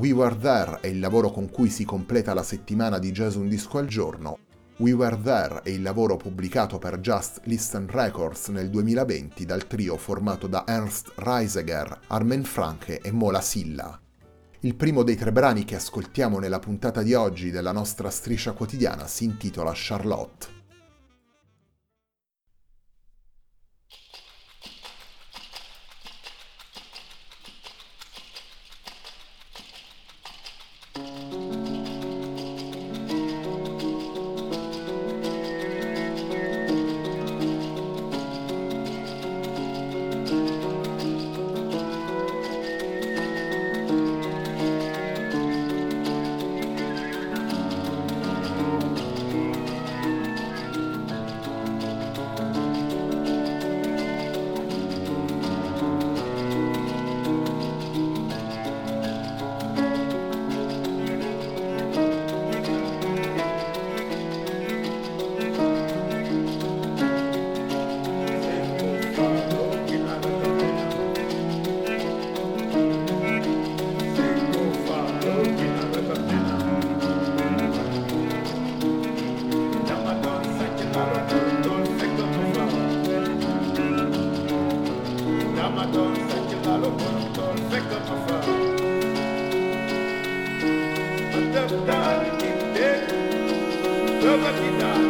We Were There è il lavoro con cui si completa la settimana di Jazz Un Disco al Giorno. We Were There è il lavoro pubblicato per Just Listen Records nel 2020 dal trio formato da Ernst Reisiger, Armen Franke e Mola Silla. Il primo dei tre brani che ascoltiamo nella puntata di oggi della nostra striscia quotidiana si intitola Charlotte. Look at that.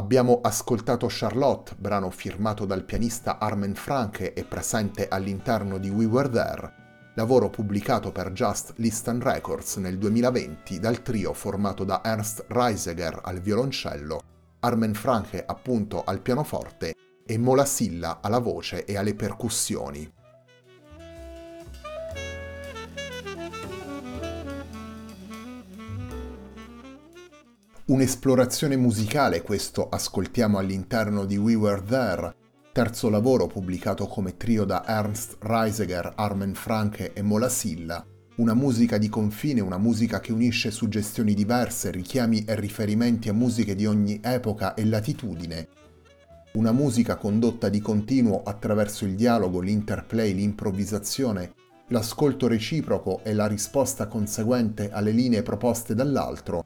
Abbiamo ascoltato Charlotte, brano firmato dal pianista Armen Franke e presente all'interno di We Were There, lavoro pubblicato per Just Listen Records nel 2020 dal trio formato da Ernst Reisiger al violoncello, Armen Franke appunto al pianoforte e Mola Silla alla voce e alle percussioni. Un'esplorazione musicale questo ascoltiamo all'interno di We Were There, terzo lavoro pubblicato come trio da Ernst Reisiger, Armen Franke e Mola Silla, una musica di confine, una musica che unisce suggestioni diverse, richiami e riferimenti a musiche di ogni epoca e latitudine. Una musica condotta di continuo attraverso il dialogo, l'interplay, l'improvvisazione, l'ascolto reciproco e la risposta conseguente alle linee proposte dall'altro,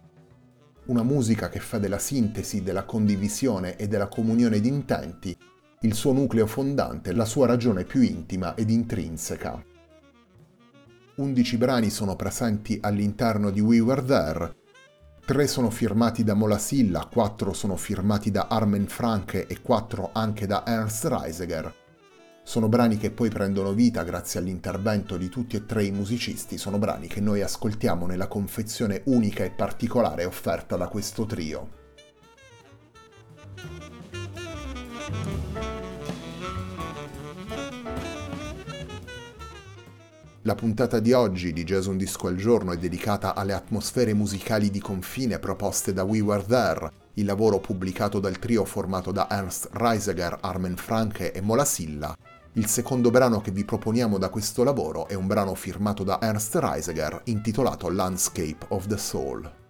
una musica che fa della sintesi, della condivisione e della comunione di intenti il suo nucleo fondante, la sua ragione più intima ed intrinseca. Undici brani sono presenti all'interno di We Were There, tre sono firmati da Mola Silla, quattro sono firmati da Armen Franke e quattro anche da Ernst Reisiger. Sono brani che poi prendono vita grazie all'intervento di tutti e tre i musicisti, sono brani che noi ascoltiamo nella confezione unica e particolare offerta da questo trio. La puntata di oggi di Jazz Un Disco al Giorno è dedicata alle atmosfere musicali di confine proposte da We Were There, il lavoro pubblicato dal trio formato da Ernst Reisiger, Armen Franke e Mola Silla, il secondo brano che vi proponiamo da questo lavoro è un brano firmato da Ernst Reisiger intitolato Landscape of the Soul.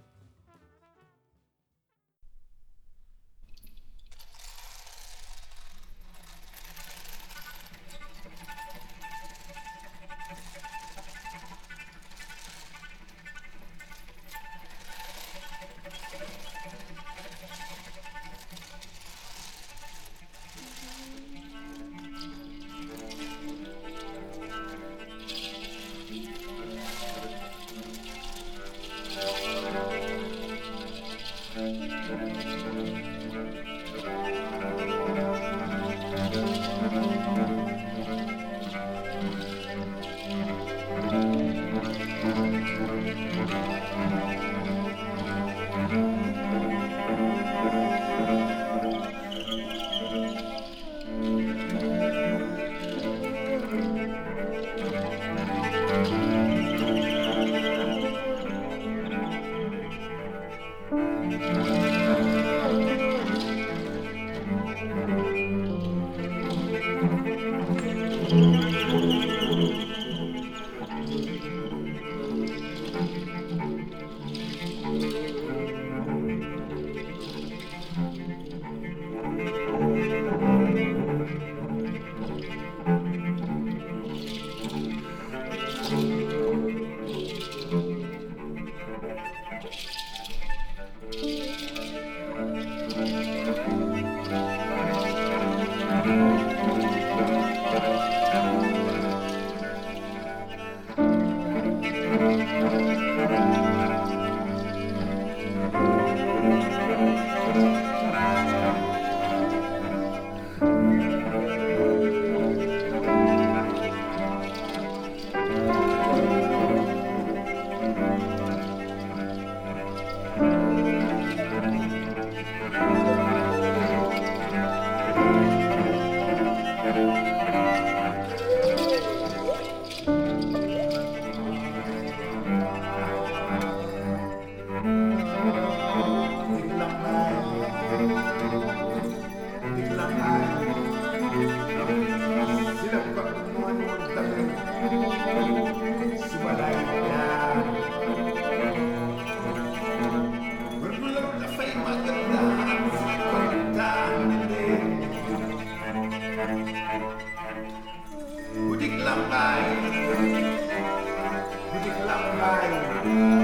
Love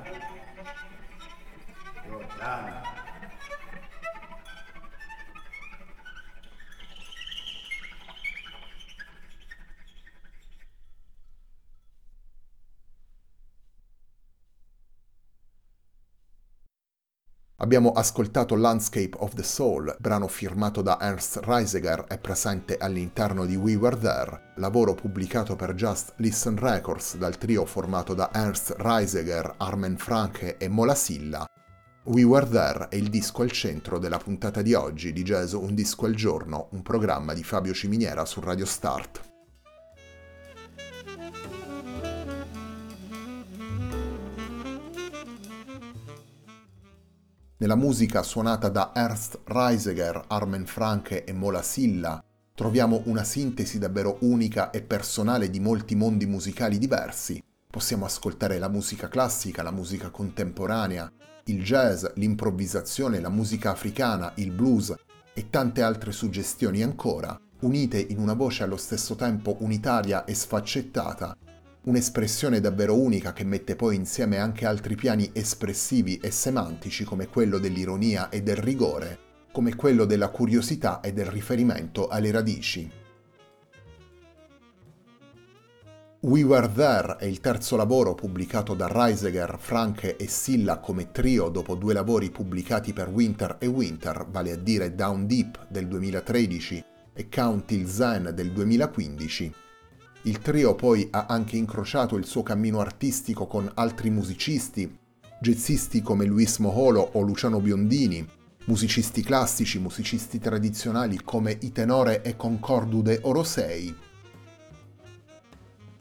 Abbiamo ascoltato Landscape of the Soul, brano firmato da Ernst Reisiger e presente all'interno di We Were There, lavoro pubblicato per Just Listen Records dal trio formato da Ernst Reisiger, Armen Franke e Mola Silla. We Were There è il disco al centro della puntata di oggi di Jazz Un disco al giorno, un programma di Fabio Ciminiera su Radio Start. Nella musica suonata da Ernst Reisiger, Armen Franke e Mola Silla troviamo una sintesi davvero unica e personale di molti mondi musicali diversi. Possiamo ascoltare la musica classica, la musica contemporanea, il jazz, l'improvvisazione, la musica africana, il blues e tante altre suggestioni ancora, unite in una voce allo stesso tempo unitaria e sfaccettata, Un'espressione davvero unica che mette poi insieme anche altri piani espressivi e semantici come quello dell'ironia e del rigore, come quello della curiosità e del riferimento alle radici. We Were There è il terzo lavoro pubblicato da Reisiger, Franke e Silla come trio dopo due lavori pubblicati per Winter e Winter, vale a dire Down Deep del 2013 e Count Till Zen del 2015. Il trio poi ha anche incrociato il suo cammino artistico con altri musicisti, jazzisti come Luis Moholo o Luciano Biondini, musicisti classici, musicisti tradizionali come i tenore e Concordude Orosei.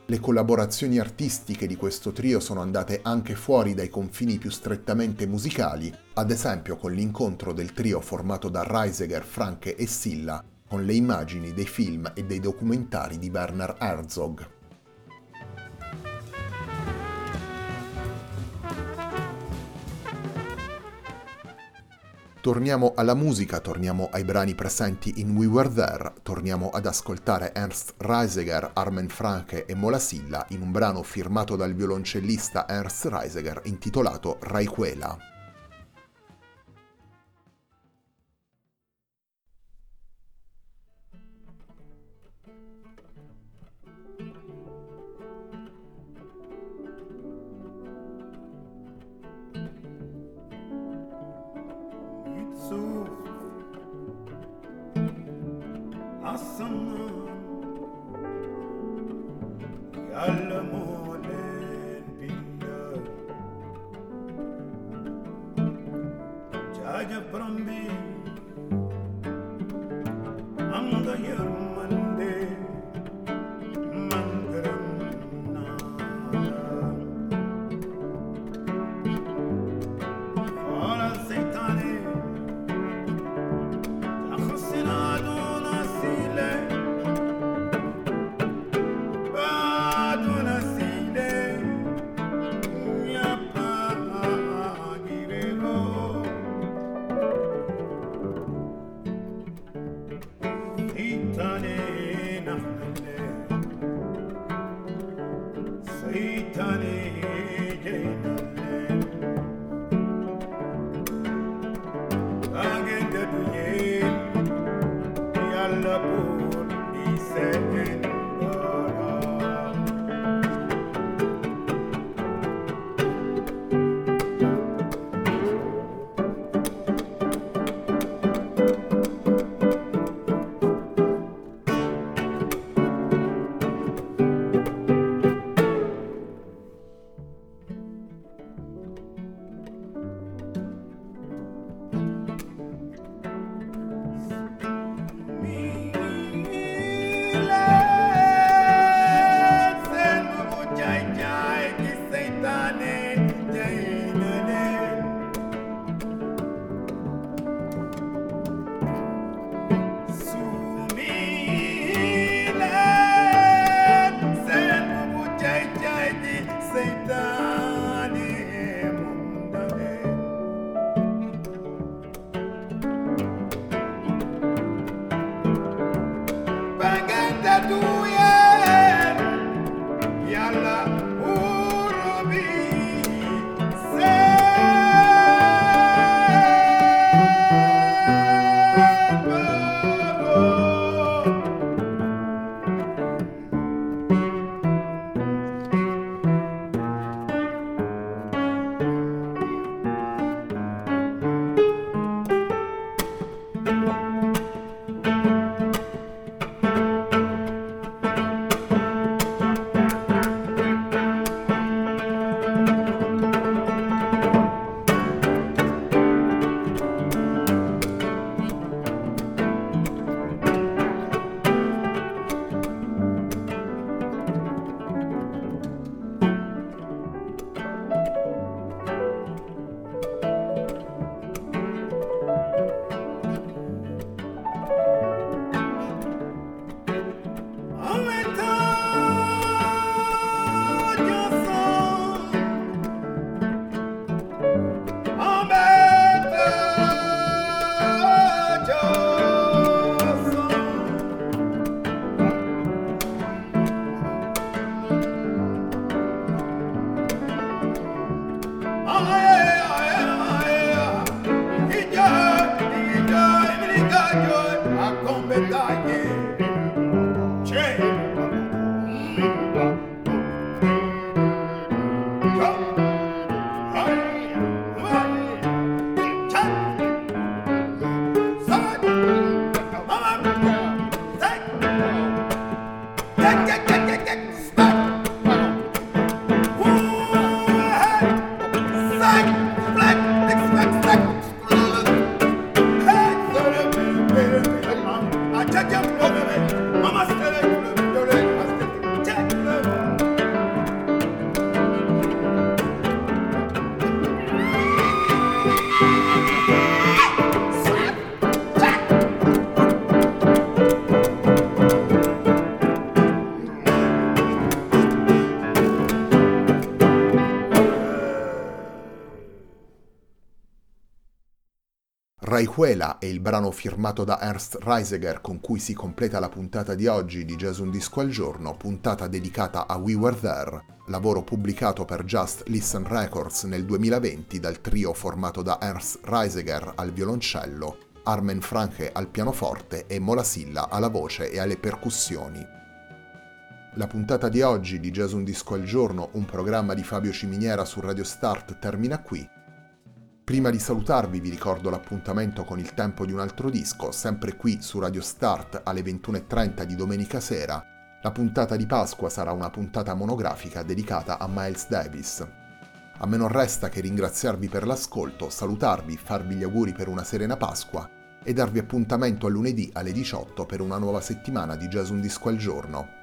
Le collaborazioni artistiche di questo trio sono andate anche fuori dai confini più strettamente musicali, ad esempio con l'incontro del trio formato da Reisiger, Franke e Silla con le immagini dei film e dei documentari di Werner Herzog. Torniamo alla musica, torniamo ai brani presenti in We Were There, torniamo ad ascoltare Ernst Reisiger, Armen Franke e Mola Silla in un brano firmato dal violoncellista Ernst Reisiger intitolato Raiquela. a Raihuela è il brano firmato da Ernst Reisiger con cui si completa la puntata di oggi di Jazz Un Disco al Giorno, puntata dedicata a We Were There, lavoro pubblicato per Just Listen Records nel 2020 dal trio formato da Ernst Reisiger al violoncello, Armen Franke al pianoforte e Mola Silla alla voce e alle percussioni. La puntata di oggi di Jazz Un Disco al Giorno, un programma di Fabio Ciminiera su Radio Start, termina qui. Prima di salutarvi vi ricordo l'appuntamento con il tempo di un altro disco, sempre qui su Radio Start alle 21.30 di domenica sera. La puntata di Pasqua sarà una puntata monografica dedicata a Miles Davis. A me non resta che ringraziarvi per l'ascolto, salutarvi, farvi gli auguri per una serena Pasqua e darvi appuntamento a lunedì alle 18 per una nuova settimana di Jazz Un Disco al Giorno.